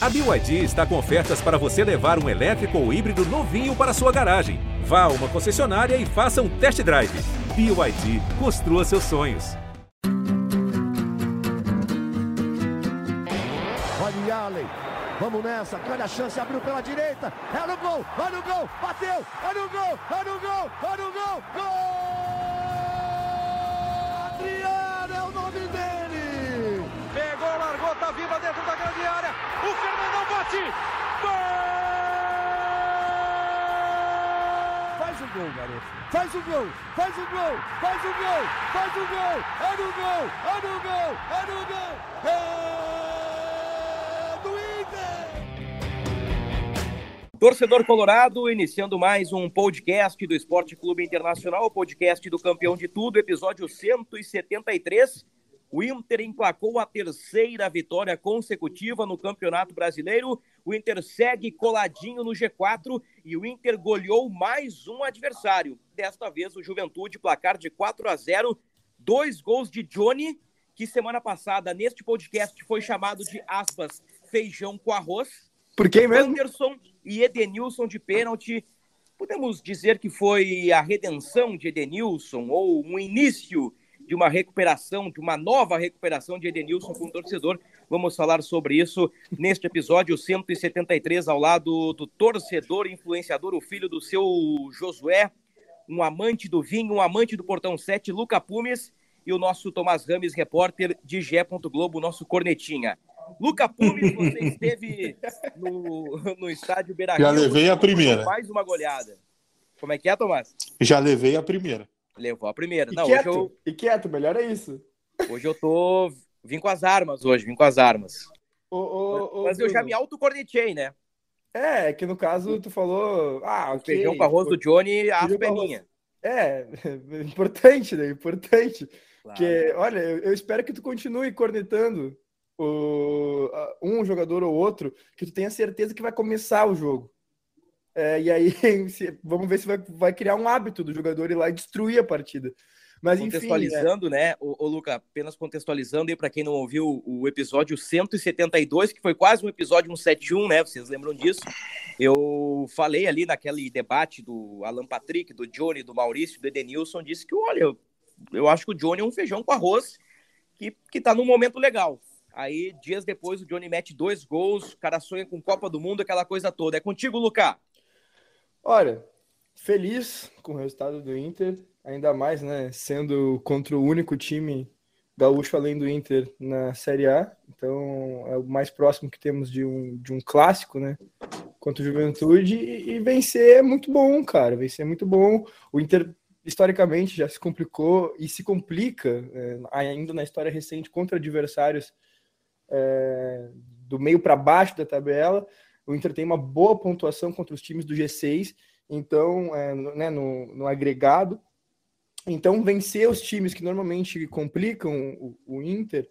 A BYD está com ofertas para você levar um elétrico ou híbrido novinho para sua garagem. Vá a uma concessionária e faça um test drive. BYD, construa seus sonhos. Olha Allen, vamos nessa, olha a chance, abriu pela direita, é no gol, olha o gol, bateu, olha o gol, olha o gol, olha o gol, gol! Bate, gol! Faz o gol, garoto. Faz o gol, faz o gol, faz o gol, faz o gol. É no gol, é no gol, é no gol. É do Inter. Torcedor Colorado, iniciando mais um podcast do Esporte Clube Internacional, podcast do campeão de tudo, episódio 173. O Inter emplacou a terceira vitória consecutiva no Campeonato Brasileiro. O Inter segue coladinho no G4 e o Inter goleou mais um adversário. Desta vez o Juventude, placar de 4 a 0, dois gols de Johnny, que semana passada neste podcast foi chamado de aspas feijão com arroz. Por quem mesmo? Anderson e Edenilson de pênalti. Podemos dizer que foi a redenção de Edenilson ou um início de uma recuperação, de uma nova recuperação de Edenilson com o torcedor. Vamos falar sobre isso neste episódio 173, ao lado do torcedor influenciador, o filho do seu Josué, um amante do vinho, um amante do Portão 7, Luca Pumes, e o nosso Tomás Rames, repórter de Gé. Globo, nosso cornetinha. Luca Pumes, você esteve no, no estádio Beira Já levei a primeira. Mais uma goleada. Como é que é, Tomás? Já levei a primeira. Levou a primeira. E Não, quieto, hoje eu, e quieto, melhor é isso. hoje eu tô. Vim com as armas hoje, vim com as armas. Ô, ô, ô, Mas eu já me autocornetei, né? É, que no caso tu falou. Ah, O ok. feijão com arroz do Johnny, as Feijão com arroz. peninhas. É, importante, né? Importante. Claro. Porque, olha, eu, espero que tu continue cornetando o, a- um jogador ou outro, que tu tenha certeza que vai começar o jogo. É, e aí, vamos ver se vai, vai criar um hábito do jogador ir lá e destruir a partida. Mas enfim, né? contextualizando, né, ô, ô, Luca, apenas contextualizando aí para quem não ouviu o episódio 172, que foi quase um episódio 171, né? Vocês lembram disso? Eu falei ali naquele debate do Alan Patrick, do Johnny, do Maurício, do Edenilson, disse que, olha, eu, eu acho que o Johnny é um feijão com arroz que, que tá num momento legal. Aí, dias depois, o Johnny mete dois gols, o cara sonha com Copa do Mundo, aquela coisa toda. É contigo, Luca. Olha, feliz com o resultado do Inter, ainda mais, né, sendo contra o único time gaúcho além do Inter na Série A. Então, é o mais próximo que temos de um, de um clássico, né, contra o Juventude. E, e vencer é muito bom, cara, vencer é muito bom. O Inter, historicamente, já se complicou e se complica é, ainda na história recente contra adversários é, do meio para baixo da tabela. O Inter tem uma boa pontuação contra os times do G6, então, é, no, né, no, no agregado. Então, vencer os times que normalmente complicam o, o Inter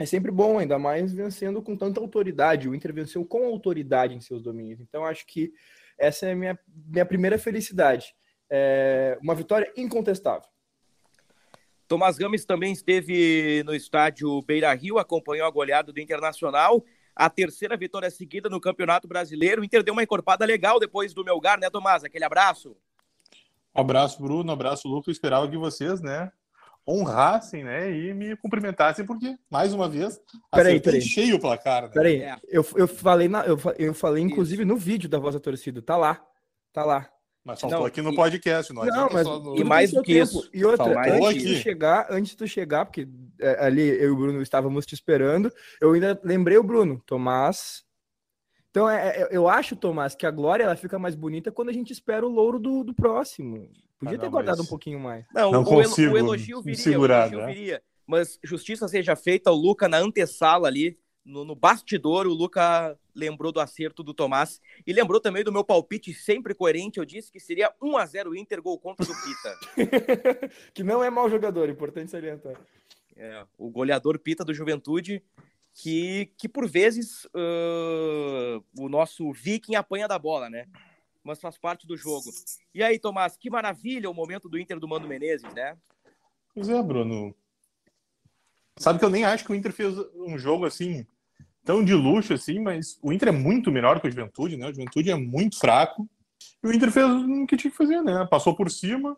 é sempre bom, ainda mais vencendo com tanta autoridade. O Inter venceu com autoridade em seus domínios. Então, acho que essa é a minha, minha primeira felicidade. É uma vitória incontestável. Tomás Gomes também esteve no estádio Beira Rio, acompanhou a goleada do Internacional. A terceira vitória seguida no Campeonato Brasileiro. O Inter deu uma encorpada legal depois do Melgar, né, Tomás? Aquele abraço. Abraço, Bruno. Abraço, Lucas. Eu esperava que vocês, né, honrassem, né, e me cumprimentassem, porque, mais uma vez, Peraí, peraí. cheio o placar. Né? Peraí, É. eu, eu falei, na, eu, eu falei inclusive no vídeo da voz da torcida. Tá lá. Tá lá. Mas faltou Não, aqui no e- podcast. Não, Não, mas no- e mais do que tempo. isso, E outra, antes aqui. de tu chegar, antes de tu chegar, porque é, ali eu e o Bruno estávamos te esperando, eu ainda lembrei o Bruno, Tomás. Então, é, é, eu acho, Tomás, que a glória ela fica mais bonita quando a gente espera o louro do, do próximo. Podia Ah, ter não, guardado mas- um pouquinho mais. Não, Não o, consigo o elogio viria, segurar, o elogio né? viria. Mas justiça seja feita, o Luca na antessala ali, no, no bastidor, o Luca lembrou do acerto do Tomás e lembrou também do meu palpite sempre coerente. Eu disse que seria 1 a 0 Inter, gol contra do Pita. que não é mau jogador, importante salientar. É, o goleador Pita do Juventude, que, que por vezes ãh, o nosso Viking apanha da bola, né? Mas faz parte do jogo. E aí, Tomás, que maravilha o momento do Inter do Mano Menezes, né? Pois é, Bruno. Sabe que eu nem acho que o Inter fez um jogo assim tão de luxo assim, mas o Inter é muito menor que o Juventude, né? O Juventude é muito fraco. E o Inter fez o que tinha que fazer, né? Passou por cima.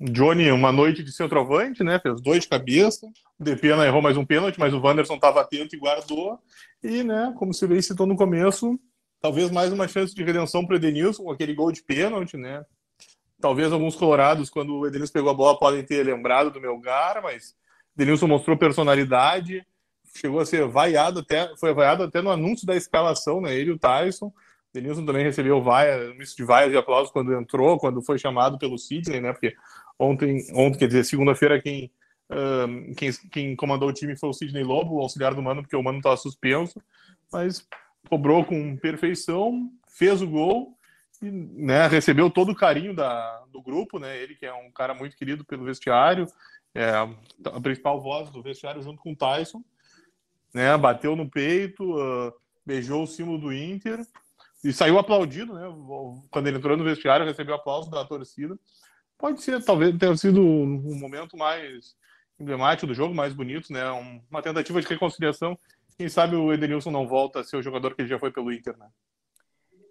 Johnny, uma noite de centroavante, né? Fez dois de cabeça. O Depena errou mais um pênalti, mas o Wanderson estava atento e guardou. E, né, como você bem citou no começo, talvez mais uma chance de redenção para o Edenilson com aquele gol de pênalti, né? Talvez alguns colorados, quando o Edenilson pegou a bola, podem ter lembrado do Melgar, mas o Edenilson mostrou personalidade, chegou a ser vaiado até, foi vaiado até no anúncio da escalação, né? Ele e o Tyson. Denilson também recebeu vaia, misto de vaias e aplausos quando entrou, quando foi chamado pelo Sidney, né? Porque ontem, ontem quer dizer, segunda-feira, quem, quem, quem comandou o time foi o Sidney Lobo, o auxiliar do Mano, porque o Mano estava suspenso, mas cobrou com perfeição, fez o gol e né, recebeu todo o carinho da, do grupo, né? Ele que é um cara muito querido pelo vestiário, é a principal voz do vestiário junto com o Tyson, né? Bateu no peito, uh, beijou o símbolo do Inter e saiu aplaudido, né? Quando ele entrou no vestiário, recebeu aplauso da torcida. Pode ser, talvez tenha sido um momento mais emblemático do jogo, mais bonito, né? Uma tentativa de reconciliação. Quem sabe o Edenilson não volta a ser o jogador que ele já foi pelo Inter, né?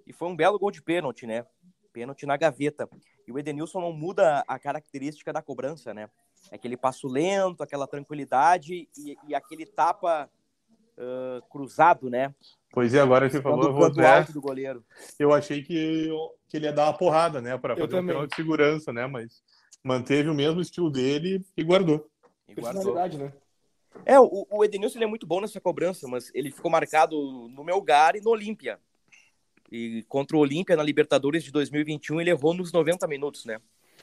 E foi um belo gol de pênalti, né? Pênalti na gaveta. E o Edenilson não muda a característica da cobrança, né? É aquele passo lento, aquela tranquilidade e, e aquele tapa uh, cruzado, né? Pois é, agora você falou, eu vou do goleiro. Eu achei que, que ele ia dar uma porrada, né? Para fazer um penal de segurança, né? Mas manteve o mesmo estilo dele e guardou. E guardou. né? É, o, o Edenilson ele é muito bom nessa cobrança, mas ele ficou marcado no Melgar e no Olímpia. E contra o Olímpia na Libertadores de 2021, ele errou nos 90 minutos, né?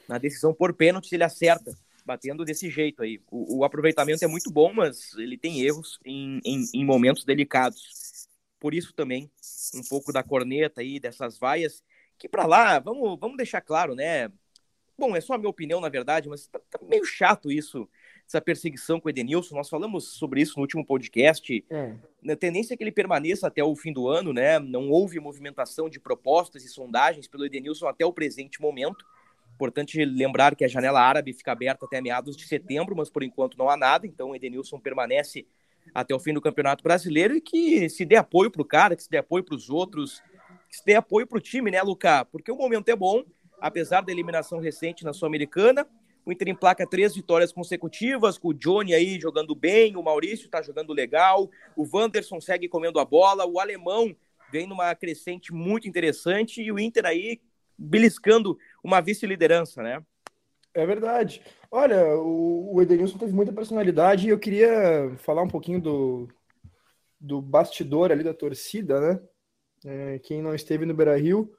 Na decisão por pênalti, ele acerta, batendo desse jeito aí. O, o aproveitamento é muito bom, mas ele tem erros em, em, em, momentos delicados. Por isso também, um pouco da corneta aí, dessas vaias, que para lá, vamos, vamos deixar claro, né? Bom, é só a minha opinião, na verdade, mas tá, tá meio chato isso essa perseguição com o Edenilson. Nós falamos sobre isso no último podcast. É. A tendência é que ele permaneça até o fim do ano, né? Não houve movimentação de propostas e sondagens pelo Edenilson até o presente momento. Importante lembrar que a janela árabe fica aberta até meados de setembro, mas por enquanto não há nada, então o Edenilson permanece até o fim do Campeonato Brasileiro e que se dê apoio para o cara, que se dê apoio para os outros, que se dê apoio para o time, né, Luca? Porque o momento é bom, apesar da eliminação recente na Sul-Americana, o Inter emplaca três vitórias consecutivas, com o Johnny aí jogando bem, o Maurício tá jogando legal, o Wanderson segue comendo a bola, o alemão vem numa crescente muito interessante e o Inter aí beliscando uma vice-liderança, né? É verdade. Olha, o, Edenilson teve muita personalidade e eu queria falar um pouquinho do, do bastidor ali da torcida, né? É, quem não esteve no Beira Rio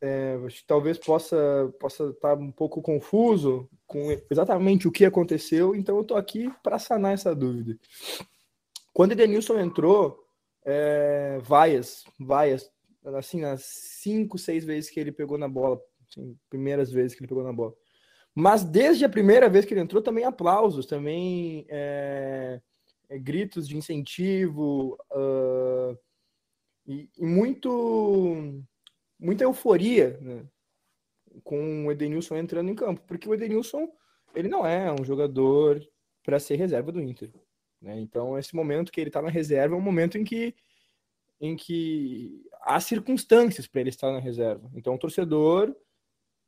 é, talvez possa possa estar tá um pouco confuso com exatamente o que aconteceu, então eu estou aqui para sanar essa dúvida. Quando o Denilson entrou, é, vaias, vaias, assim, as cinco, seis vezes que ele pegou na bola, assim, primeiras vezes que ele pegou na bola. Mas desde a primeira vez que ele entrou, também aplausos, também é, é, gritos de incentivo, uh, e, e muito muita euforia né, com o Edenilson entrando em campo, porque o Edenilson ele não é um jogador para ser reserva do Inter. Né? Então, esse momento que ele está na reserva é um momento em que, em que há circunstâncias para ele estar na reserva. Então, o torcedor,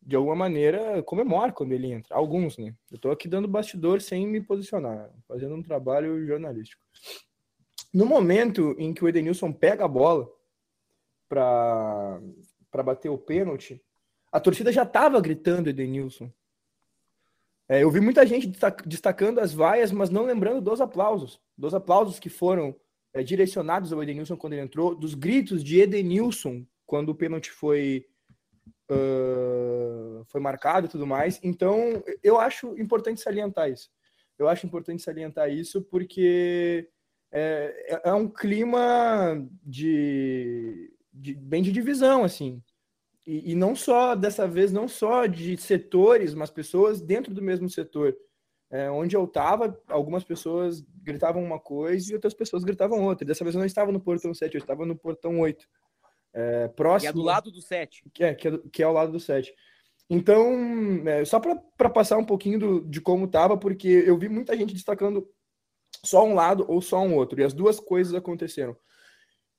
de alguma maneira, comemora quando ele entra. Alguns, né? Eu estou aqui dando bastidor sem me posicionar, fazendo um trabalho jornalístico. No momento em que o Edenilson pega a bola para bater o pênalti, a torcida já estava gritando Edenilson. É, eu vi muita gente destacando as vaias, mas não lembrando dos aplausos. Dos aplausos que foram é, direcionados ao Edenilson quando ele entrou, dos gritos de Edenilson quando o pênalti foi, uh, foi marcado e tudo mais. Então, eu acho importante salientar isso. Eu acho importante salientar isso porque é, é, é um clima de, de, bem de divisão, assim. E, e, não só, dessa vez, não só de setores, mas pessoas dentro do mesmo setor. É, onde eu estava, algumas pessoas gritavam uma coisa e outras pessoas gritavam outra. Dessa vez eu não estava no portão 7, eu estava no portão 8. É, próximo, que é do lado do 7. Que é, que é, que é ao lado do 7. Então, é, só para passar um pouquinho do, de como estava, porque eu vi muita gente destacando só um lado ou só um outro. E as duas coisas aconteceram.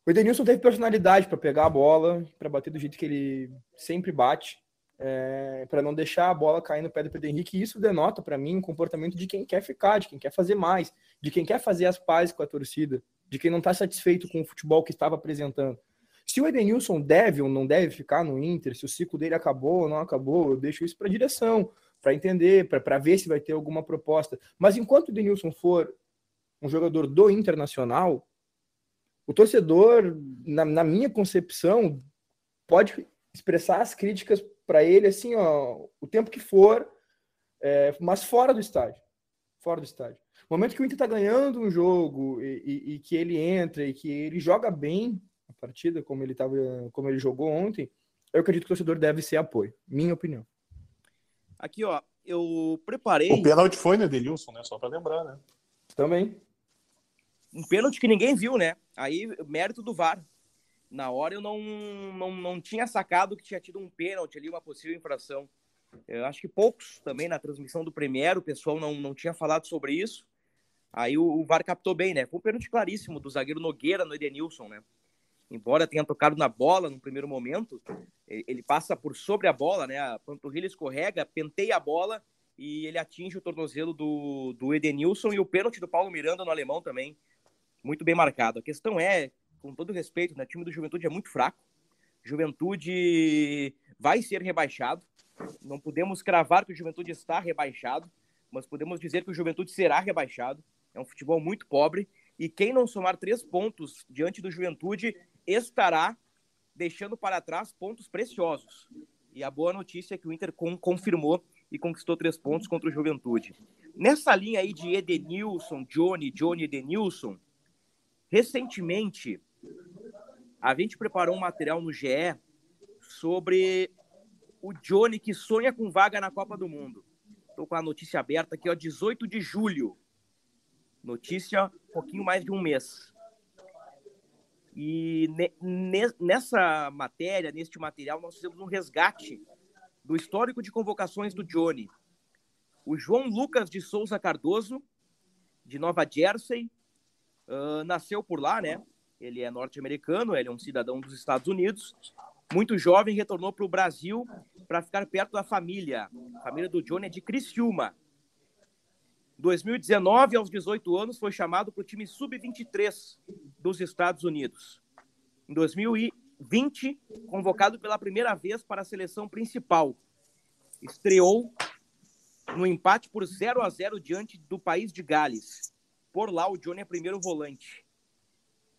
O Edenilson teve personalidade para pegar a bola, para bater do jeito que ele sempre bate, é, para não deixar a bola cair no pé do Pedro Henrique. E isso denota para mim um comportamento de quem quer ficar, de quem quer fazer mais, de quem quer fazer as pazes com a torcida, de quem não está satisfeito com o futebol que estava apresentando. Se o Edenilson deve ou não deve ficar no Inter, se o ciclo dele acabou ou não acabou, eu deixo isso para a direção, para entender, para ver se vai ter alguma proposta. Mas enquanto o Edenilson for um jogador do Internacional, o torcedor, na, na minha concepção, pode expressar as críticas para ele assim, ó, o tempo que for, é, mas fora do estádio. Fora do estádio. No momento que o Inter está ganhando um jogo e, e, e, que ele entra e que ele joga bem a partida, como ele, tava, como ele jogou ontem, eu acredito que o torcedor deve ser apoio. Minha opinião. Aqui, ó, eu preparei. O pênalti foi, né, Denilson, né? Só para lembrar, né? Também um pênalti que ninguém viu, né? Aí, mérito do VAR. Na hora eu não, não, não tinha sacado que tinha tido um pênalti ali, uma possível infração. Eu acho que poucos também na transmissão do Premier, o pessoal não, não tinha falado sobre isso. Aí o, o VAR captou bem, né? Foi um pênalti claríssimo do zagueiro Nogueira no Edenilson, né? Embora tenha tocado na bola no primeiro momento, ele passa por sobre a bola, né? A panturrilha escorrega, penteia a bola e ele atinge o tornozelo do, do Edenilson e o pênalti do Paulo Miranda no alemão também muito bem marcado. A questão é, com todo respeito, né, o time do Juventude é muito fraco. Juventude vai ser rebaixado. Não podemos cravar que o Juventude está rebaixado, mas podemos dizer que o Juventude será rebaixado. É um futebol muito pobre. E quem não somar três pontos diante do Juventude estará deixando para trás pontos preciosos. E a boa notícia é que o Inter confirmou e conquistou três pontos contra o Juventude. Nessa linha aí de Edenilson, Johnny, Johnny Edenilson, Recentemente, a gente preparou um material no GE sobre o Johnny que sonha com vaga na Copa do Mundo. Estou com a notícia aberta aqui, ó, 18 de julho. Notícia um pouquinho mais de um mês. E ne nessa matéria, neste material, nós fizemos um resgate do histórico de convocações do Johnny. O João Lucas de Souza Cardoso, de Nova Jersey, uh, nasceu por lá, né? Ele é norte-americano, ele é um cidadão dos Estados Unidos. Muito jovem, retornou para o Brasil para ficar perto da família. A família do Johnny é de Criciúma. 2019, aos 18 anos, foi chamado para o time sub-23 dos Estados Unidos. Em 2020, convocado pela primeira vez para a seleção principal. Estreou no empate por 0 a 0 diante do país de Gales. Por lá, o Johnny é primeiro volante.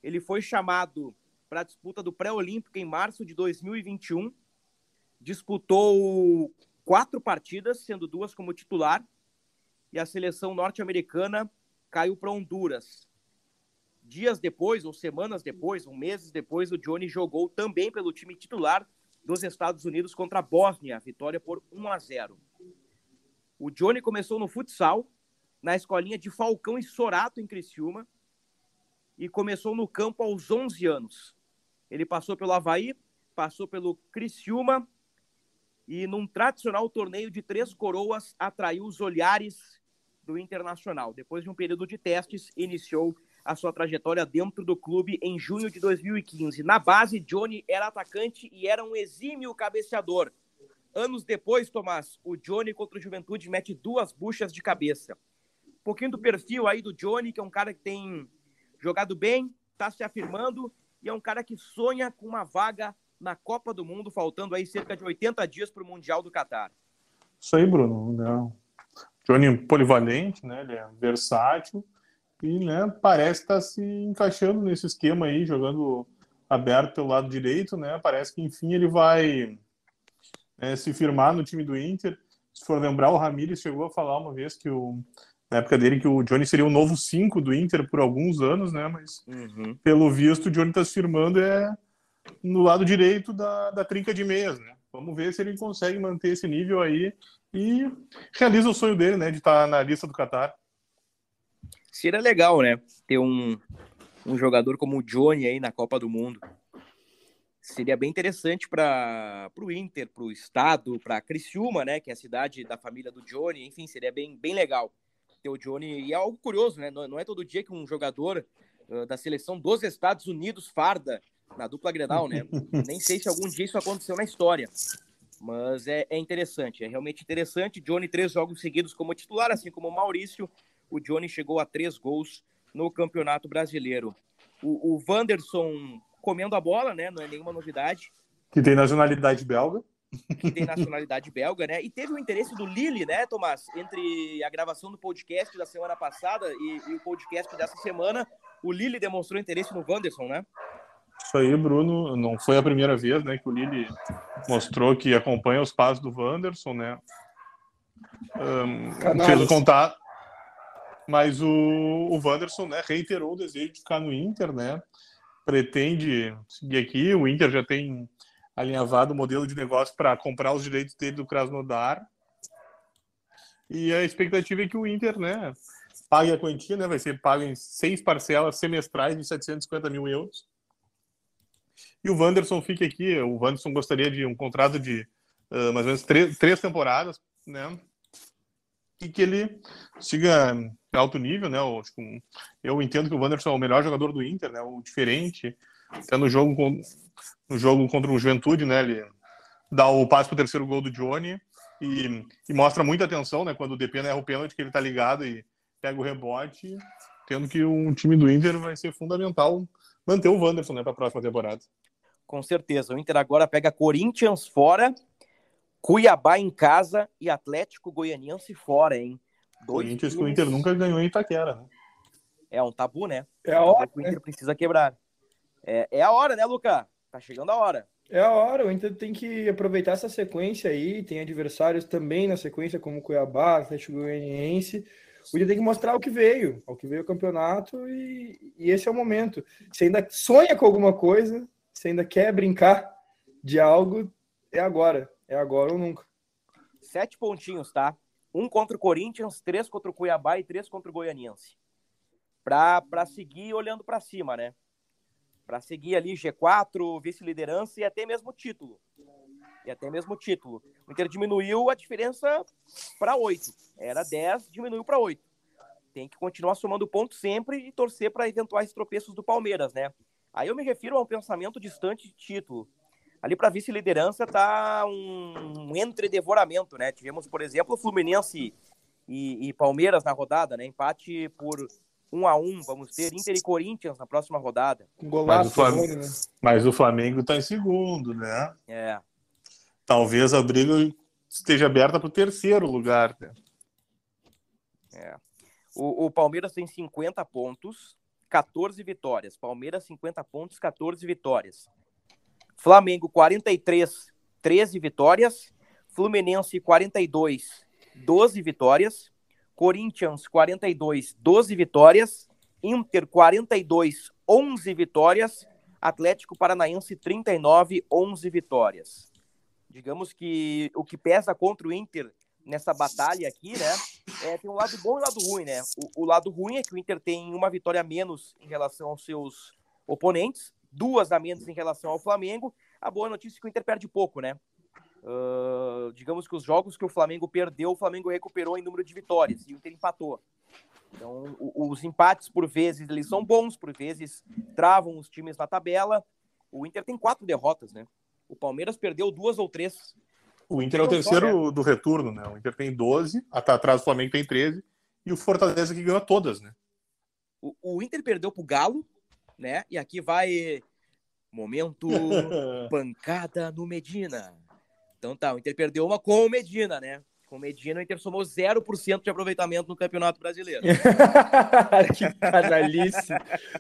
Ele foi chamado para a disputa do pré-olímpico em março de 2021. Disputou quatro partidas, sendo duas como titular. E a seleção norte-americana caiu para Honduras. Dias depois, ou semanas depois, ou meses depois, o Johnny jogou também pelo time titular dos Estados Unidos contra a Bósnia, vitória por 1 a 0. O Johnny começou no futsal, na escolinha de Falcão e Sorato, em Criciúma, e começou no campo aos 11 anos. Ele passou pelo Havaí, passou pelo Criciúma, e num tradicional torneio de três coroas atraiu os olhares do Internacional. Depois de um período de testes, iniciou a sua trajetória dentro do clube em junho de 2015. Na base, Johnny era atacante e era um exímio cabeceador. Anos depois, Tomás, o Johnny contra o Juventude mete duas buchas de cabeça pouquinho do perfil aí do Johnny, que é um cara que tem jogado bem, está se afirmando e é um cara que sonha com uma vaga na Copa do Mundo, faltando aí cerca de 80 dias para o Mundial do Catar. Isso aí, Bruno. Não. Johnny polivalente, né? Ele é versátil e né, parece estar tá se encaixando nesse esquema aí, jogando aberto pelo lado direito, né? Parece que enfim ele vai né, se firmar no time do Inter. Se for lembrar, o Ramires chegou a falar uma vez que o na época dele que o Johnny seria o novo 5 do Inter por alguns anos, né? Mas uhum. pelo visto o Johnny está se firmando é no lado direito da, da trinca de meias, né? Vamos ver se ele consegue manter esse nível aí e realiza o sonho dele, né? De estar na lista do Qatar. Seria legal, né? Ter um, um jogador como o Johnny aí na Copa do Mundo. Seria bem interessante para o Inter, para o Estado, para Criciúma, né? Que é a cidade da família do Johnny. Enfim, seria bem, bem legal ter o Johnny. E é algo curioso, né? Não, não é todo dia que um jogador uh, da seleção dos Estados Unidos farda na dupla Grenal, né? Nem sei se algum dia isso aconteceu na história. Mas é, é, interessante, é realmente interessante. Johnny, três jogos seguidos como titular, assim como o Maurício. O Johnny chegou a três gols no Campeonato Brasileiro. O, o Wanderson comendo a bola, né? Não é nenhuma novidade. Que tem nacionalidade belga. Que tem nacionalidade belga, né? E teve o interesse do Lille, né, Tomás? Entre a gravação do podcast da semana passada e, e o podcast dessa semana, o Lille demonstrou interesse no Wanderson, né? Isso aí, Bruno. Não foi a primeira vez né, que o Lille mostrou que acompanha os passos do Wanderson, né? Um, fez o contato. Mas o, o Wanderson né, reiterou o desejo de ficar no Inter, né? Pretende seguir aqui. O Inter já tem alinhavado o modelo de negócio para comprar os direitos dele do Krasnodar. E a expectativa é que o Inter, né, pague a quantia, né, vai ser pago em seis parcelas semestrais de 750 mil euros. E o Wanderson fica aqui. O Wanderson gostaria de um contrato de uh, mais ou menos três, três temporadas, né? E que ele siga alto nível, né? Eu, tipo, eu entendo que o Wanderson é o melhor jogador do Inter, né? O diferente. Até no jogo, com, no jogo contra o Juventude, né? Ele dá o passe pro terceiro gol do Johnny e, e mostra muita atenção, né? Quando o DP erra o pênalti, que ele tá ligado e pega o rebote, tendo que um time do Inter vai ser fundamental manter o Wanderson, né, para a próxima temporada. Com certeza. O Inter agora pega Corinthians fora, Cuiabá em casa e Atlético Goianiense fora, hein? Dois Corinthians times... que o Inter nunca ganhou em Itaquera, né? É um tabu, né? É a hora. O Inter né? precisa quebrar. É, é a hora, né, Luca? Tá chegando a hora. É a hora, o Inter tem que aproveitar essa sequência aí, tem adversários também na sequência, como Cuiabá, Atlético Goianiense. O Inter tem que mostrar o que veio, o que veio o campeonato e, e esse é o momento. Se ainda sonha com alguma coisa, se ainda quer brincar de algo, é agora. É agora ou nunca. Sete pontinhos, tá? Um contra o Corinthians, três contra o Cuiabá e três contra o Goianiense. Para seguir olhando para cima, né? Para seguir ali G4, vice-liderança e até mesmo título. E até mesmo título. O Inter diminuiu a diferença para oito. Era 10, diminuiu para oito. Tem que continuar somando pontos sempre e torcer para eventuais tropeços do Palmeiras, né? Aí eu me refiro a um pensamento distante de título. Ali para vice-liderança tá um, um entredevoramento, né? Tivemos, por exemplo, o Fluminense e, e, Palmeiras na rodada, né? Empate por um a um. Vamos ter Inter e Corinthians na próxima rodada. Golaço, mas, o Flamengo, né? mas o Flamengo tá em segundo, né? É. Talvez a briga esteja aberta para o terceiro lugar. Né? É. O, o Palmeiras tem 50 pontos, 14 vitórias. Palmeiras, 50 pontos, 14 vitórias. Flamengo, 43, 13 vitórias. Fluminense, 42, 12 vitórias. Corinthians, 42, 12 vitórias. Inter, 42, 11 vitórias. Atlético Paranaense, 39, 11 vitórias. Digamos que o que pesa contra o Inter nessa batalha aqui, né? É, tem um lado bom e um lado ruim, né? O, o, lado ruim é que o Inter tem uma vitória a menos em relação aos seus oponentes, duas a menos em relação ao Flamengo. A boa notícia é que o Inter perde pouco, né? Uh, digamos que os jogos que o Flamengo perdeu, o Flamengo recuperou em número de vitórias e o Inter empatou. Então, os empates, por vezes, eles são bons, por vezes travam os times na tabela. O Inter tem quatro derrotas, né? O Palmeiras perdeu duas ou três o Inter é o terceiro do retorno, né? O Inter tem 12, atrás do Flamengo tem 13, e o Fortaleza que ganhou todas, né? O, o Inter perdeu pro Galo, né? E aqui vai momento pancada no Medina. Então tá, o Inter perdeu uma com o Medina, né? Com Medina, o Inter somou 0% de aproveitamento no Campeonato Brasileiro. que canalice.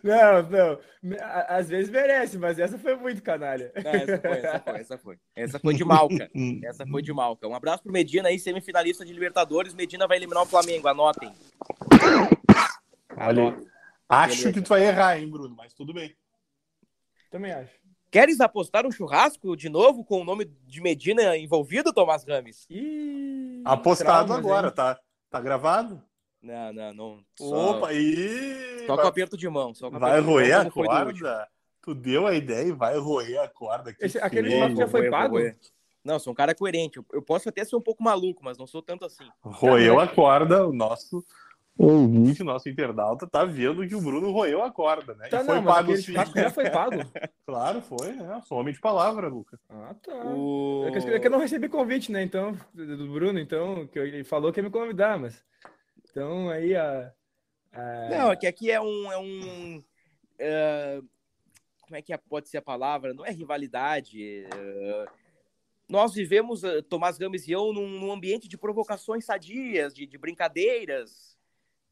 Não, não. Às vezes merece, mas essa foi muito canalha. Não, essa, foi, essa foi, essa foi. Essa foi de malca. Essa foi de malca. Um abraço pro Medina aí, semifinalista de Libertadores. Medina vai eliminar o Flamengo, anotem. Olha, acho Beleza. que tu vai errar, hein, Bruno, mas tudo bem. Também acho. Queres apostar um churrasco de novo com o nome de Medina envolvido, Tomás Rames? Ih, Apostado agora, tá, tá gravado? Não, não, não. Só... Opa, e Só com aperto de mão. Só vai roer a corda? Tu deu a ideia e vai roer a corda. Esse, aquele churrasco já foi pago? Não, sou um cara coerente. Eu posso até ser um pouco maluco, mas não sou tanto assim. Roeu a corda, o nosso ouvinte, nosso internauta, tá vendo que o Bruno roeu a corda, né? Tá, e foi não, pago sim. churrasco já foi pago. Claro, foi, né? Sou homem de palavra, Luca. Ah, tá. O... É que eu- é que eu não recebi convite, né? Então, do Bruno, então, que ele falou que ia me convidar, mas. Então, aí a. a- Não, é que aqui é um. É um é, Como é que é- pode ser a palavra? Não é rivalidade. é, Nós vivemos, eh, Tomás Gomes e eu, num, num ambiente de provocações sadias, de, de brincadeiras.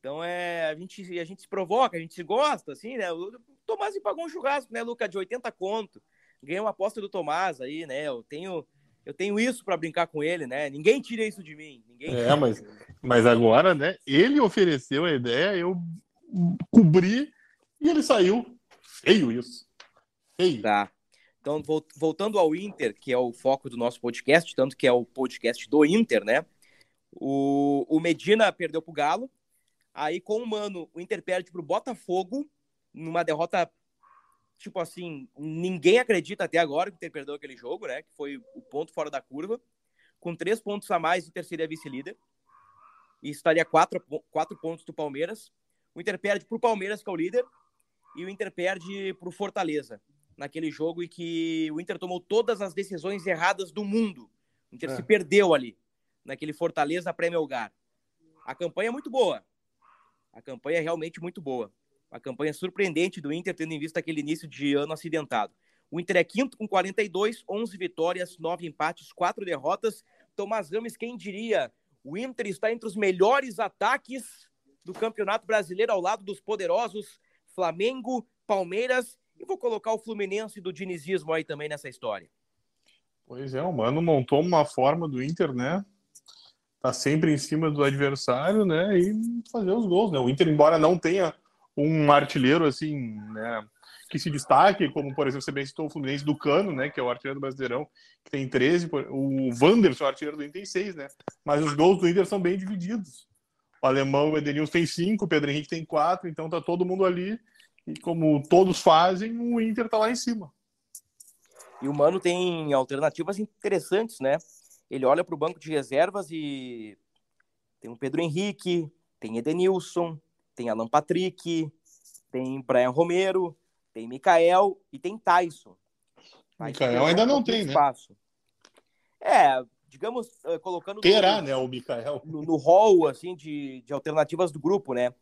Então é, a gente, a gente se provoca, a gente se gosta, assim, né? O Tomás me pagou um churrasco, né, Luca, de 80 conto. Ganhei uma aposta do Tomás aí, né? Eu tenho, eu tenho isso para brincar com ele, né? Ninguém tira isso de mim. Ninguém É, mas, mas agora, né? Ele ofereceu a ideia, eu cobri e ele saiu. Feio isso. Feio. Tá. Então, vol- voltando ao Inter, que é o foco do nosso podcast, tanto que é o podcast do Inter, né? O, o Medina perdeu pro Galo. Aí, com o Mano, o Inter perde pro Botafogo, numa derrota, tipo assim, ninguém acredita até agora que o Inter perdeu aquele jogo, né? Que foi o ponto fora da curva. Com três pontos a mais, o Inter seria vice-líder. E estaria quatro, quatro pontos do Palmeiras. O Inter perde pro Palmeiras, que é o líder. E o Inter perde pro Fortaleza naquele jogo em que o Inter tomou todas as decisões erradas do mundo. O Inter É. se perdeu ali, naquele Fortaleza pré-Melgar. A campanha é muito boa. A campanha é realmente muito boa. Uma campanha surpreendente do Inter, tendo em vista aquele início de ano acidentado. O Inter é quinto com 42, 11 vitórias, 9 empates, 4 derrotas. Tomás Gomes, quem diria? O Inter está entre os melhores ataques do Campeonato Brasileiro, ao lado dos poderosos Flamengo, Palmeiras e vou colocar o Fluminense do dinizismo aí também nessa história. Pois é, o Mano montou uma forma do Inter, né? Tá sempre em cima do adversário, né? E fazer os gols, né? O Inter, embora não tenha um artilheiro assim, né? Que se destaque, como por exemplo, você bem citou o Fluminense do Cano, né? Que é o artilheiro do Brasileirão, que tem 13, por- o Wanderson, o artilheiro do Inter, tem 6, né? Mas os gols do Inter são bem divididos. O alemão, o Edenilson tem 5, o Pedro Henrique tem 4, então tá todo mundo ali. E como todos fazem, o Inter tá lá em cima. E o Mano tem alternativas interessantes, né? Ele olha para o banco de reservas e tem o Pedro Henrique, tem Edenilson, tem Alan Patrick, tem Brian Romero, tem Mikael e tem Tyson. Mikael ainda não tem, né? Espaço. É, digamos, eh, colocando no- Terá, né? O Mikael. no, no hall assim, de, de alternativas do grupo, né?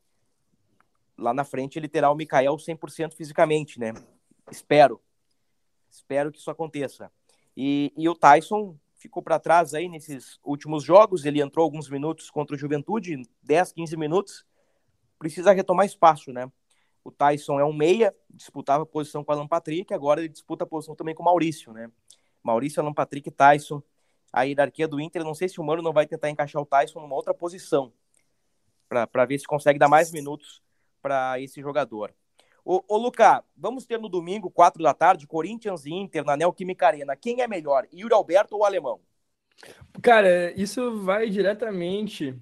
Lá na frente ele terá o Mikael 100% fisicamente, né? Espero. Espero que isso aconteça. E, e o Tyson ficou para trás aí nesses últimos jogos. Ele entrou alguns minutos contra o Juventude, 10, 15 minutos. Precisa retomar espaço, né? O Tyson é um meia, disputava posição com o Alan Patrick, agora ele disputa a posição também com o Maurício, né? Maurício, Alan Patrick Tyson. A hierarquia do Inter, não sei se o Mano não vai tentar encaixar o Tyson numa outra posição, para ver se consegue dar mais minutos para esse jogador. Ô, ô Luca, vamos ter no domingo, 4 da tarde, Corinthians e Inter na Neoquímica Arena. Quem é melhor, Yuri Alberto ou Alemão? Cara, isso vai diretamente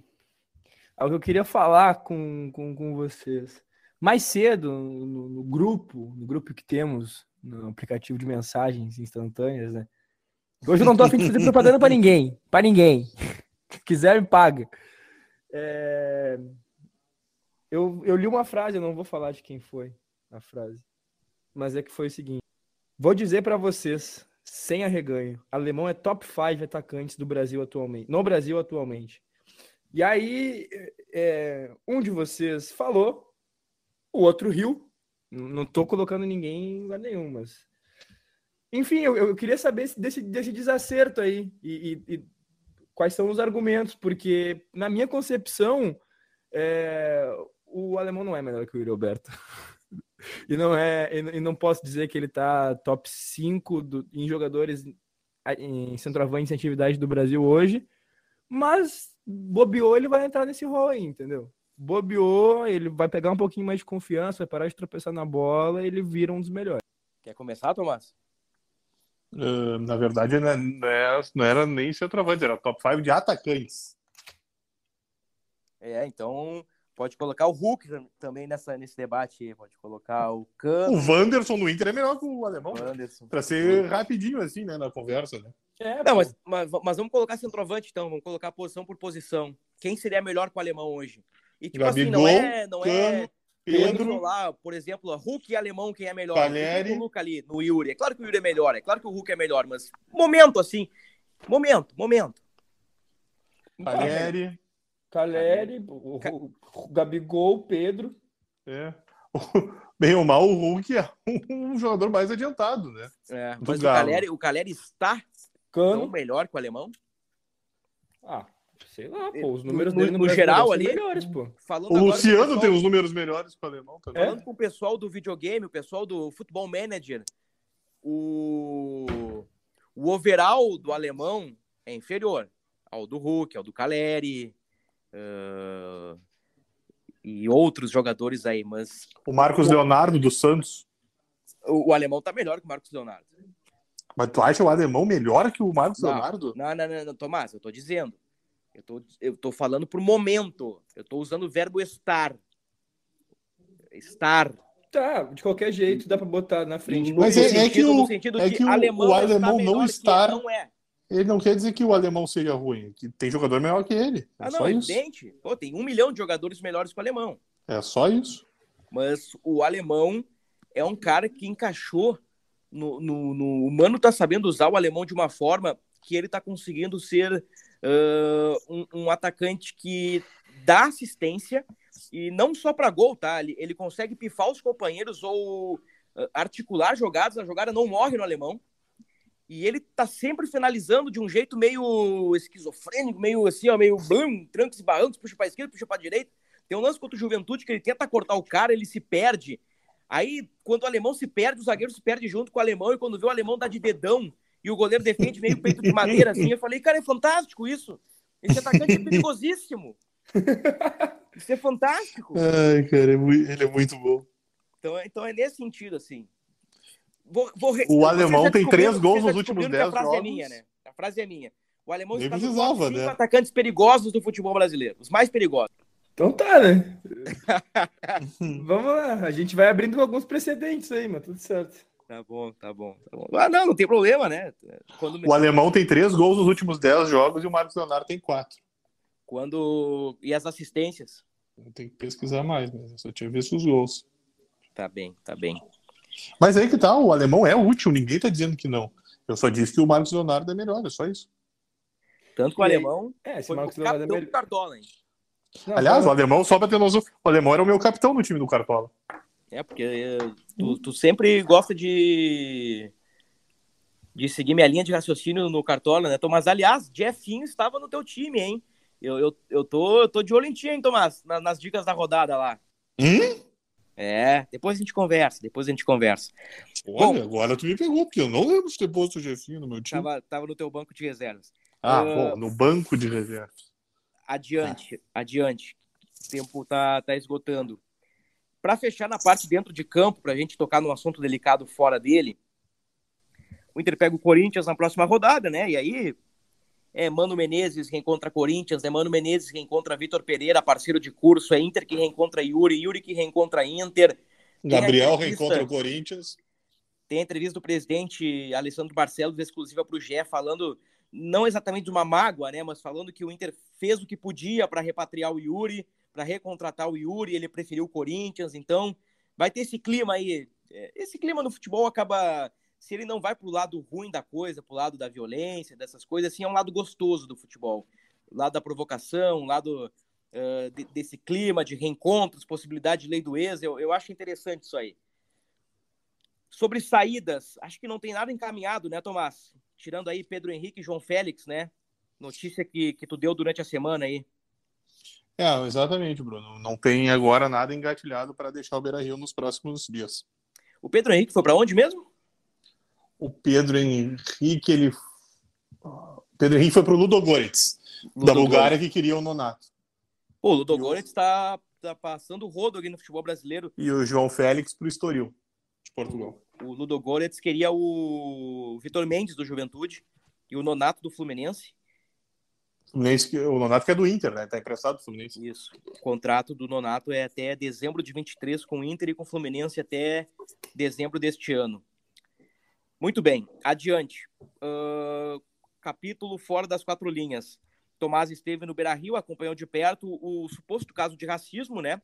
ao que eu queria falar com, com, com vocês. Mais cedo, no, no grupo, no grupo que temos no aplicativo de mensagens instantâneas, né? Hoje eu não tô afim de fazer propaganda para ninguém, para ninguém. Se quiser, me paga. É, Eu, eu li uma frase, eu não vou falar de quem foi a frase, mas é que foi o seguinte: Vou dizer para vocês, sem arreganho, alemão é top 5 atacantes do Brasil atualmente, no Brasil atualmente. E aí, é, um de vocês falou, o outro riu. Não tô colocando ninguém lugar nenhum, mas. Enfim, eu, eu queria saber se- desse, desse desacerto aí e, e- e quais são os argumentos, porque na minha concepção, é, o alemão não é melhor que o Yuri Alberto. E não é, e não posso dizer que ele tá top 5 do- em jogadores em centroavante em atividade do Brasil hoje, mas bobeou, ele vai entrar nesse rol aí, entendeu? Bobeou, ele vai pegar um pouquinho mais de confiança, vai parar de tropeçar na bola, ele vira um dos melhores. Quer começar, Tomás? Uh, na verdade, né, não era, não era nem centroavante, era top 5 de atacantes. É, então pode colocar o Hulk tam- também nessa, nesse debate. Pode colocar o O Cano, Wanderson no Inter é melhor que o alemão, o né? Pra ser rapidinho assim, né, na conversa, né? É, Não, mas, mas, mas vamos colocar centroavante então, vamos colocar posição por posição. Quem seria melhor que o alemão hoje? E tipo assim, Gabigol, não é, não é Cano, Pedro, lá, por exemplo, Hulk e alemão quem é melhor. Caleri. O Hulk ali no Yuri. É claro que o Yuri é melhor, é claro que o Hulk é melhor, mas momento assim, momento, momento. Caleri. Caleri, o, o- o Gabigol, o Pedro. É. Bem ou mal, o Hulk é um jogador mais adiantado, né? É, Do mas o. Caleri, o Caleri está tão Cano. melhor que o alemão? Ah, sei lá, pô. Os números no- dele no, no geral ali, melhores, pô. Falando O Luciano pessoal- tem os números melhores que o alemão também. Falando com o pessoal do videogame, o pessoal do Futebol Manager, o, o overall do alemão é inferior ao do Hulk, ao do Caleri ah, e outros jogadores aí, mas O Marcos Leonardo do Santos. o, o alemão tá melhor que o Marcos Leonardo. Mas tu acha o alemão melhor que o Marcos Não. Leonardo? Não, não, não, não, Tomás, eu tô dizendo. Eu tô, eu tô falando pro momento. Eu tô usando o verbo estar. Estar. Tá, de qualquer jeito dá pra botar na frente. Mas No é- é sentido- que o- no sentido é de que o- alemão o alemão está não que está- Não é. Ele não quer dizer que o alemão seja ruim, que tem jogador melhor que ele. É Ah, só não, é isso. evidente. Pô, tem um milhão de jogadores melhores que o alemão. É só isso. Mas o alemão é um cara que encaixou no, no, no- O Mano tá sabendo usar o alemão de uma forma que ele tá conseguindo ser ah, um, um atacante que dá assistência e não só para gol, tá? Ele, ele consegue pifar os companheiros ou ah, articular jogadas, a jogada não morre no alemão. E ele tá sempre finalizando de um jeito meio esquizofrênico, meio assim, ó, meio blum, trancos e barrancos, puxa pra esquerda, puxa pra direita. Tem um lance contra o Juventude que ele tenta cortar o cara, ele se perde. Aí, quando o alemão se perde, o zagueiro se perde junto com o alemão, e quando vê o alemão dá de dedão e o goleiro defende meio peito de madeira, assim, eu falei, cara, é fantástico isso. Esse atacante é perigosíssimo. Isso é fantástico. Ai, cara, ele é muito bom. Então, é- então é nesse sentido, assim. Vou- vou O alemão tem três gols nos últimos que A 10 frase é jogos. minha, né? A frase é minha. O alemão Nem está precisava, cinco né? atacantes perigosos do futebol brasileiro. Os mais perigosos. Então tá, né? Vamos lá. A gente vai abrindo alguns precedentes aí, mas tudo certo. Tá bom, tá bom, tá bom. Ah, não, não tem problema, né? Quando, O alemão tem três gols nos últimos 10 jogos e o Marcos Leonardo tem quatro. quando... E as assistências? Eu tenho que pesquisar mais, mas eu só tinha visto os gols. Tá bem, tá bem. Mas aí que tá, o alemão é útil, ninguém tá dizendo que não. Eu só disse que o Marcos Leonardo é melhor, é só isso. Tanto que o alemão É, esse foi Marcos o Leonardo é capitão do melhor. Cartola, hein? Não, Aliás, o tá- alemão, só pra ter noção, o alemão era o meu capitão no time do Cartola. É, porque eh, tu, tu sempre gosta de de seguir minha linha de raciocínio no Cartola, né, Tomás? Aliás, Jeffinho estava no teu time, hein? Eu, eu, eu, tô, eu tô de olho em ti, hein, Tomás? Na- nas dicas da rodada lá. Hum? É, depois a gente conversa, depois a gente conversa. Olha, agora tu me pegou, porque eu não lembro de ter posto o Jefinho no meu time. Tava, tava no teu banco de reservas. Ah, Ah. bom, no banco de reservas. Adiante, adiante. O tempo tá, tá esgotando. Para fechar na parte dentro de campo, para a gente tocar num assunto delicado fora dele, o Inter pega o Corinthians na próxima rodada, né? E aí é Mano Menezes que encontra Corinthians, é Mano Menezes que encontra Vitor Pereira, parceiro de curso, é Inter que reencontra Yuri, Yuri que reencontra Inter. Gabriel reencontra o Corinthians. Tem a entrevista do presidente Alessandro Barcelos, exclusiva para o GE, falando não exatamente de uma mágoa, né, mas falando que o Inter fez o que podia para repatriar o Yuri, para recontratar o Yuri, ele preferiu o Corinthians, então vai ter esse clima aí. É, Esse clima no futebol acaba, se ele não vai para o lado ruim da coisa, para o lado da violência, dessas coisas, assim, é um lado gostoso do futebol. O lado da provocação, o lado eh, de- desse clima de reencontros, possibilidade de lei do ex, eu, eu acho interessante isso aí. Sobre saídas, acho que não tem nada encaminhado, né, Tomás? Tirando aí Pedro Henrique e João Félix, né? Notícia que, que tu deu durante a semana aí. É, exatamente, Bruno. Não tem agora nada engatilhado para deixar o Beira Rio nos próximos dias. O Pedro Henrique foi para onde mesmo? O Pedro Henrique, ele. Pedro Henrique foi pro Ludogorets, da Bulgária, que queria o Nonato. Pô, o Ludogorets está tá passando o rodo aqui no futebol brasileiro. E o João Félix pro Estoril, de Portugal. O Ludogorets queria o Vitor Mendes do Juventude e o Nonato do Fluminense. Fluminense, o Nonato que é do Inter, né? Tá emprestado do Fluminense. Isso. O contrato do Nonato é até dezembro de 23 com o Inter e com o Fluminense até dezembro deste ano. Muito bem, adiante. Ahn, capítulo fora das quatro linhas. Tomás esteve no Beira Rio, acompanhou de perto o suposto caso de racismo, né?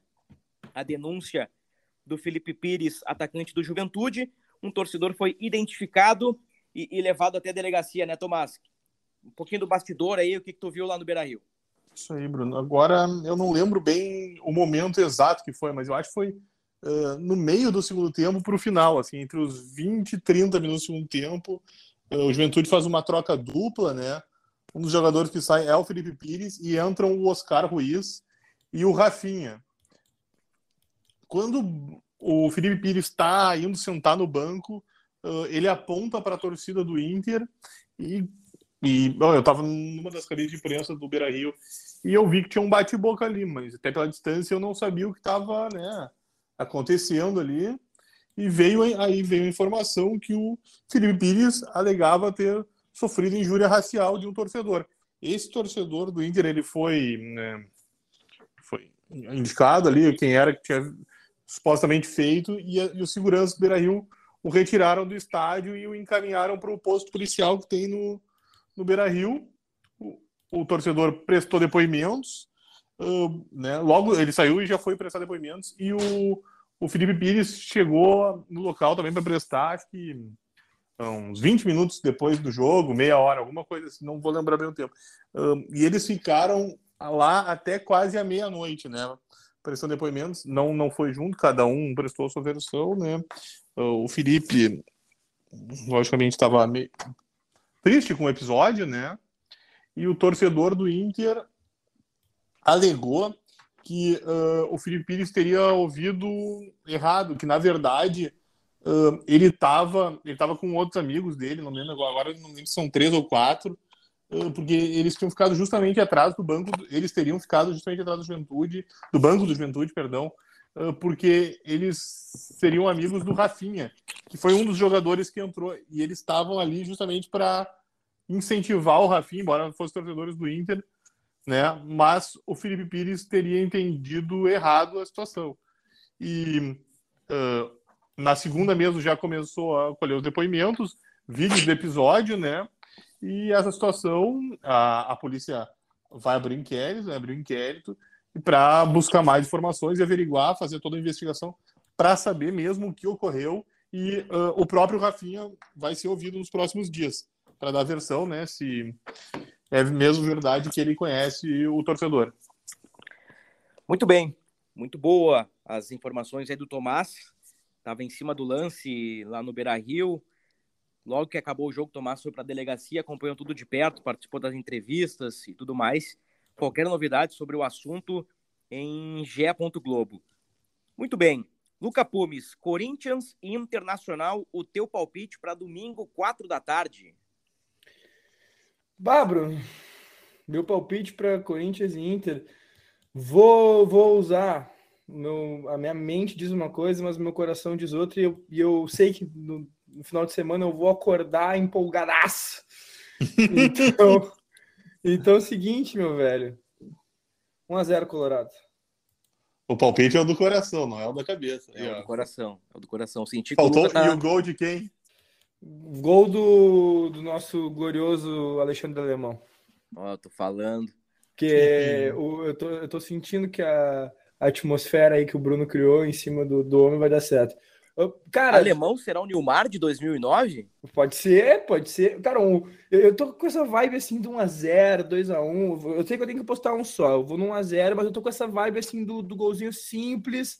A denúncia do Felipe Pires, atacante do Juventude. Um torcedor foi identificado e, e levado até a delegacia, né, Tomás? Um pouquinho do bastidor aí, o que, que tu viu lá no Beira Rio? Isso aí, Bruno. Agora, eu não lembro bem o momento exato que foi, mas eu acho que foi uh, no meio do segundo tempo para o final, assim, entre os 20 e 30 minutos do segundo tempo. Uh, o Juventude faz uma troca dupla, né? Um dos jogadores que sai é o Felipe Pires e entram o Oscar Ruiz e o Rafinha. Quando o Felipe Pires está indo sentar no banco, uh, ele aponta para a torcida do Inter e, e bom, eu estava numa das cabines de imprensa do Beira Rio e eu vi que tinha um bate-boca ali, mas até pela distância eu não sabia o que estava né, acontecendo ali. E veio aí veio a informação que o Felipe Pires alegava ter sofrido injúria racial de um torcedor. Esse torcedor do Inter, ele foi, né, foi indicado ali quem era que tinha supostamente feito e, e os seguranças do Beira-Rio o retiraram do estádio e o encaminharam para o posto policial que tem no, no Beira-Rio. O, o, torcedor prestou depoimentos, uh, né, logo ele saiu e já foi prestar depoimentos e o, o Felipe Pires chegou no local também para prestar, acho que uns 20 minutos depois do jogo, meia hora, alguma coisa assim, não vou lembrar bem o tempo. Um, e eles ficaram lá até quase a meia-noite, né? Prestando depoimentos, não, não foi junto, cada um prestou a sua versão, né? O Felipe, logicamente, estava meio triste com o episódio, né? E o torcedor do Inter alegou que uh, o Felipe Pires teria ouvido errado, que na verdade Uh, ele estava ele tava com outros amigos dele, não lembro agora, não lembro se são três ou quatro, uh, porque eles tinham ficado justamente atrás do banco, eles teriam ficado justamente atrás do Juventude, do banco do Juventude, perdão, porque eles seriam amigos do Rafinha, que foi um dos jogadores que entrou, e eles estavam ali justamente para incentivar o Rafinha, embora fossem torcedores do Inter, né? Mas o Felipe Pires teria entendido errado a situação. E uh, na segunda mesmo já começou a colher os depoimentos, vídeos do episódio, né? E essa situação, a, a polícia vai abrir inquérito, abrir inquérito para buscar mais informações e averiguar, fazer toda a investigação para saber mesmo o que ocorreu e uh, o próprio Rafinha vai ser ouvido nos próximos dias para dar a versão, né? Se é mesmo verdade que ele conhece o torcedor. Muito bem, muito boa as informações aí do Tomás estava em cima do lance lá no Beira Rio. Logo que acabou o jogo, Tomás foi para a delegacia, acompanhou tudo de perto, participou das entrevistas e tudo mais. Qualquer novidade sobre o assunto em ge. Globo. Muito bem. Luca Pumes, Corinthians e Internacional, o teu palpite para domingo, 4 da tarde. Babro, meu palpite para Corinthians e Inter. Vou, vou usar meu, a minha mente diz uma coisa, mas meu coração diz outra, e eu, e eu sei que no, no final de semana eu vou acordar empolgadaço. Então, então é o seguinte, meu velho. 1x0 Colorado. O palpite é o do coração, não é o da cabeça. É o do coração. É o do coração. Senti Faltou, tá... E o gol de quem? Gol do, do nosso glorioso Alexandre Alemão. Ó, oh, tô falando. Que eu, tô, eu tô sentindo que a, a atmosfera aí que o Bruno criou em cima do, do homem vai dar certo. Cara, Alemão será o Nilmar de 2009? Pode ser, pode ser. Cara, um, eu, eu tô com essa vibe assim do 1x0, 2x1. Eu sei que eu tenho que postar um só. Eu vou no 1x0, mas eu tô com essa vibe assim do, do golzinho simples.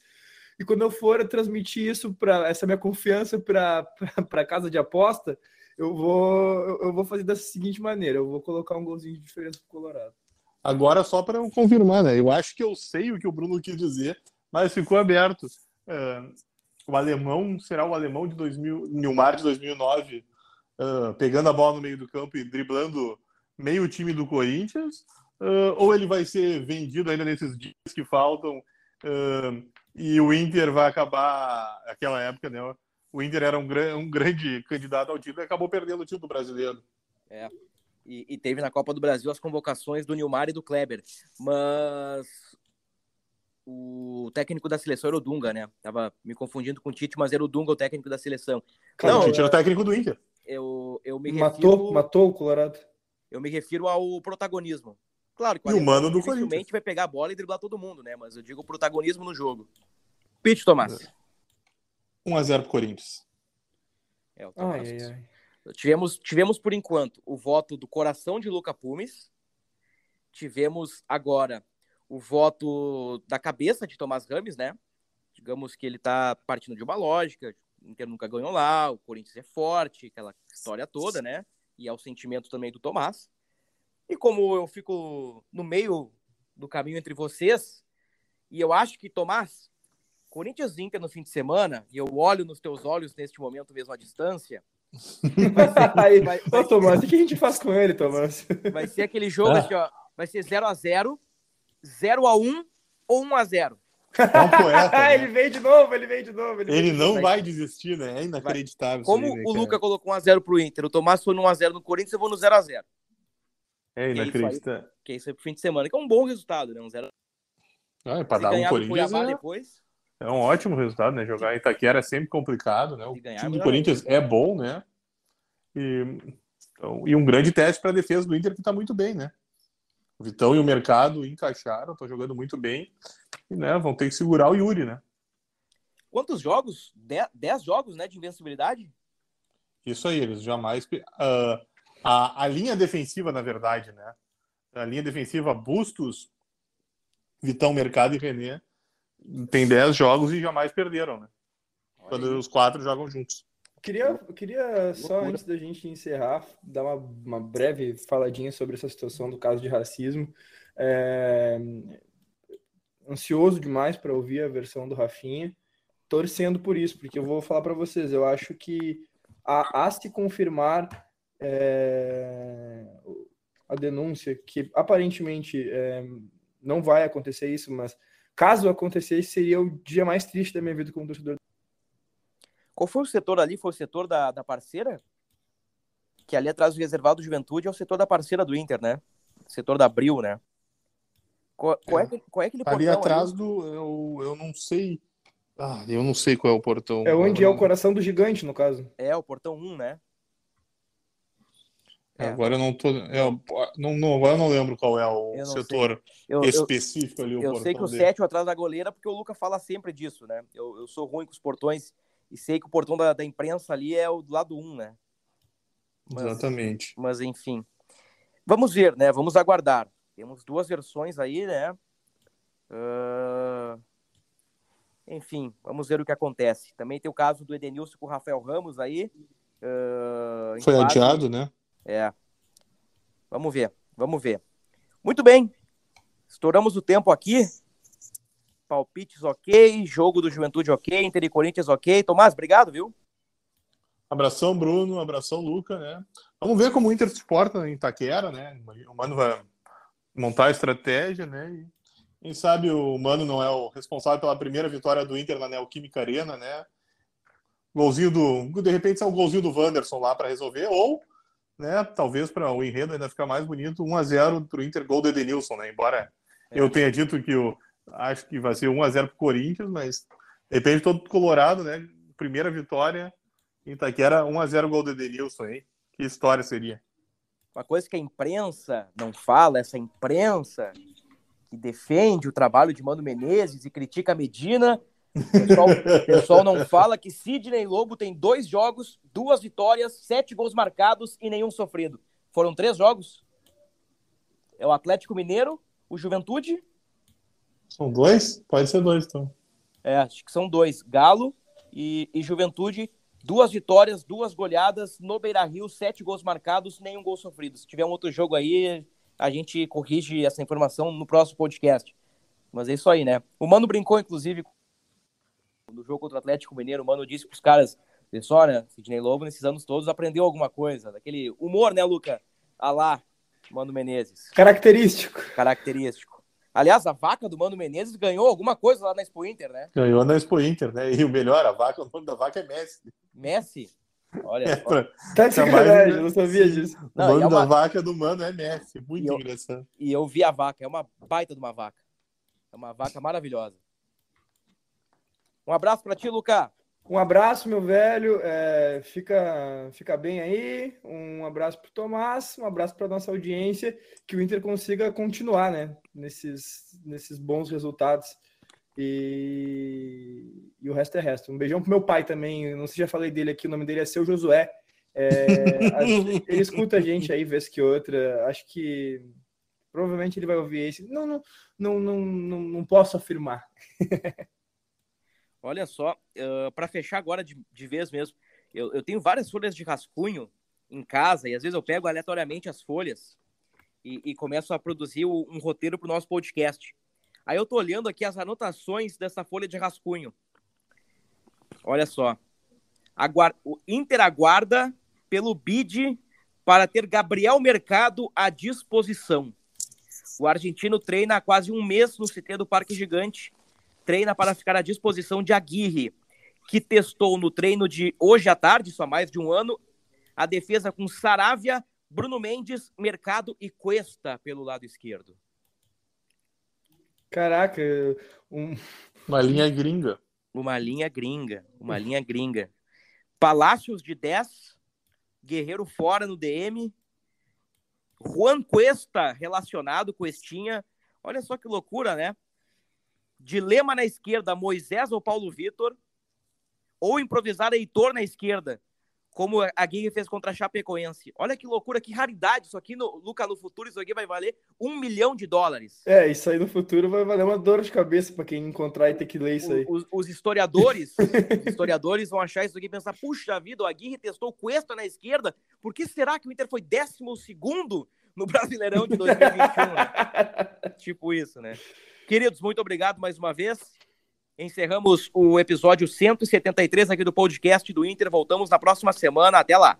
E quando eu for transmitir isso para essa minha confiança para casa de aposta, eu vou, eu vou fazer dessa seguinte maneira: eu vou colocar um golzinho de diferença pro Colorado. Agora, só para eu confirmar, né? Eu acho que eu sei o que o Bruno quis dizer, mas ficou aberto. Uh, o alemão será o alemão de 2000, Nilmar de 2009, uh, pegando a bola no meio do campo e driblando meio time do Corinthians, uh, ou ele vai ser vendido ainda nesses dias que faltam e o Inter vai acabar, aquela época, né? O Inter era um, um grande candidato ao título e acabou perdendo o título brasileiro. É, e, e, teve na Copa do Brasil as convocações do Nilmar e do Kleber. Mas o técnico da seleção era o Dunga, né? Tava me confundindo com o Tite, mas era o Dunga o técnico da seleção. Não, o Tite era o técnico do Inter. Eu, eu me matou, refiro, matou o Colorado. Eu me refiro ao protagonismo. Claro que E o mano do Corinthians. vai pegar a bola e driblar todo mundo, né? Mas eu digo o protagonismo no jogo. Pete, Tomás. 1x0 pro Corinthians. É, o Tomás. Ai, ai, ai. Tivemos, tivemos, por enquanto, o voto do coração de Luca Pumes. Tivemos agora o voto da cabeça de Tomás Rames, né? Digamos que ele tá partindo de uma lógica. O Inter nunca ganhou lá, o Corinthians é forte, aquela história toda, né? E é o sentimento também do Tomás. E como eu fico no meio do caminho entre vocês, e eu acho que, Tomás, Corinthians Inter no fim de semana, e eu olho nos teus olhos neste momento mesmo à distância, Aí, vai- Ô, Tomás, o que a gente faz com ele, Tomás? Vai ser aquele jogo Ah. assim, ó. Vai ser 0x0, 0x1 ou 1x0. É um poeta. Ah, né? ele veio de novo, ele veio de novo. Ele, Ele não vai desistir, né? É inacreditável. Como aí, né, o? Luca colocou 1x0 pro Inter, o Tomás foi no 1x0 no Corinthians, eu vou no 0x0. É inacreditável. Que é isso aí pro fim de semana, que é um bom resultado, né? Um 0 Ah, pra Se dar um Corinthians é, depois, é um ótimo resultado, né? Jogar em Itaquera é sempre complicado, né? O ganhar, time do Corinthians é bom, né? E, então, e um grande teste para a defesa do Inter que tá muito bem, né? O Vitão e o Mercado encaixaram, estão jogando muito bem. E, né, vão ter que segurar o Yuri, né? quantos jogos? 10 jogos, né, de invencibilidade? Isso aí, eles jamais. ah, a, a linha defensiva, na verdade, né? A linha defensiva Bustos, Vitão, Mercado e René tem 10 jogos e jamais perderam, né? Quando os quatro jogam juntos. Queria, eu queria só, Loucura. antes da gente encerrar, dar uma, uma breve faladinha sobre essa situação do caso de racismo. É, Ansioso demais para ouvir a versão do Rafinha, torcendo por isso, porque eu vou falar para vocês, eu acho que a, a se confirmar é, a denúncia, que aparentemente é, não vai acontecer isso, mas caso acontecesse, seria o dia mais triste da minha vida como torcedor Qual foi o setor ali? Foi o setor da, da parceira? Que ali atrás do reservado Juventude é o setor da parceira do Inter, né? Setor da Abril, né? Qual, qual é. que- qual é aquele Ali portão atrás do. Eu, eu não sei. Ah, eu não sei qual é o portão. É onde é o coração do gigante, no caso. É, o portão 1, né? É. Agora eu não tô. Eu, não, não, agora eu não lembro qual é o Eu setor Eu, eu, específico ali. o eu sei que o dele. sétimo atrás da goleira, porque o Luca fala sempre disso, né? Eu, eu sou ruim com os portões e sei que o portão da, da imprensa ali é o do lado 1, né? Mas- Exatamente. Mas enfim. Vamos ver, né? Vamos aguardar. Temos duas versões aí, né? Ah, Enfim, vamos ver o que acontece. Também tem o caso do Edenilson com o Rafael Ramos aí. Em Foi adiado, né? É. Vamos ver, vamos ver. Muito bem. Estouramos o tempo aqui. Palpites ok, jogo do Juventude ok, Inter e Corinthians ok. Tomás, obrigado, viu? Abração, Bruno. Abração, Luca, né? Vamos ver como o Inter se porta em Itaquera, né? O Mano vai montar a estratégia, né? E quem sabe o Mano não é o responsável pela primeira vitória do Inter na Neoquímica Arena, né? Golzinho do. De repente é o golzinho do Wanderson lá para resolver, ou, né, talvez para o enredo ainda ficar mais bonito, 1x0 pro Inter, gol do Edenilson, né? Embora eu tenha dito que eu acho que vai ser 1x0 pro Corinthians, mas depende todo colorado, né? Primeira vitória em Itaquera, 1x0 gol do Edenilson, hein? Que história seria? Uma coisa que a imprensa não fala, essa imprensa que defende o trabalho de Mano Menezes e critica a Medina. O pessoal, pessoal não fala que Sidney Lobo tem dois jogos, duas vitórias, sete gols marcados e nenhum sofrido. Foram três jogos. É o Atlético Mineiro, o Juventude, São dois? Pode ser dois, então. é, acho que são dois, Galo e, e Juventude. Duas vitórias, duas goleadas no Beira Rio, sete gols marcados, nenhum gol sofrido. Se tiver um outro jogo aí, a gente corrige essa informação no próximo podcast. Mas é isso aí, né? O Mano brincou, inclusive, no jogo contra o Atlético Mineiro. O Mano disse pros caras: pessoal, né? Sidney Lobo, nesses anos todos, aprendeu alguma coisa. Daquele humor, né, Luca? Ah lá, Mano Menezes. Característico. Característico. Aliás, a vaca do Mano Menezes ganhou alguma coisa lá na Expo Inter, né? Ganhou na Expo Inter, né? E o melhor, a vaca, o nome da vaca é Messi. Messi. Olha É, só. pra- Tá de Tá mais- sacanagem, eu não sabia disso. o nome é da vaca do mano é Messi. Muito E eu- engraçado. E eu vi a vaca. É uma baita de uma vaca. É uma vaca maravilhosa. Um abraço pra ti, Luca. Um abraço, meu velho. É, fica, fica bem aí. Um abraço para o Tomás, um abraço para nossa audiência. Que o Inter consiga continuar né, nesses, nesses bons resultados. E, e o resto é resto. Um beijão pro meu pai também. Não sei se já falei dele aqui, o nome dele é seu Josué. É, ele escuta a gente aí, vez que outra. Acho que provavelmente ele vai ouvir esse. Não, não, não, não, não, não posso afirmar. Olha só, uh, para fechar agora de, de vez mesmo, eu, eu, tenho várias folhas de rascunho em casa e às vezes eu pego aleatoriamente as folhas e, e começo a produzir um roteiro para o nosso podcast. Aí eu tô olhando aqui as anotações dessa folha de rascunho. Olha só. Aguarda, o Inter aguarda pelo bid para ter Gabriel Mercado à disposição. O argentino treina há quase um mês no CT do Parque Gigante treina para ficar à disposição de Aguirre, que testou no treino de hoje à tarde, só mais de um ano, a defesa com Saravia, Bruno Mendes, Mercado e Cuesta pelo lado esquerdo. Caraca, um... uma linha gringa. Uma linha gringa, uma linha gringa. Palácios de 10, Guerreiro fora no DM, Juan Cuesta relacionado, Cuestinha. Olha só que loucura, né? Dilema na esquerda, Moisés ou Paulo Vitor, ou improvisar Heitor na esquerda, como a Guilherme fez contra a Chapecoense. Olha que loucura, que raridade. Isso aqui, no, Luca, no futuro, isso aqui vai valer um milhão de dólares. É, isso aí no futuro vai valer uma dor de cabeça para quem encontrar e ter que ler isso aí. Os, os historiadores os historiadores vão achar isso aqui e pensar, puxa vida, o Aguirre testou o Cuesta na esquerda, por que será que o Inter foi décimo segundo no Brasileirão de 2021? né? tipo isso, né? Queridos, muito obrigado mais uma vez. Encerramos o episódio 173 aqui do podcast do Inter. Voltamos na próxima semana. Até lá.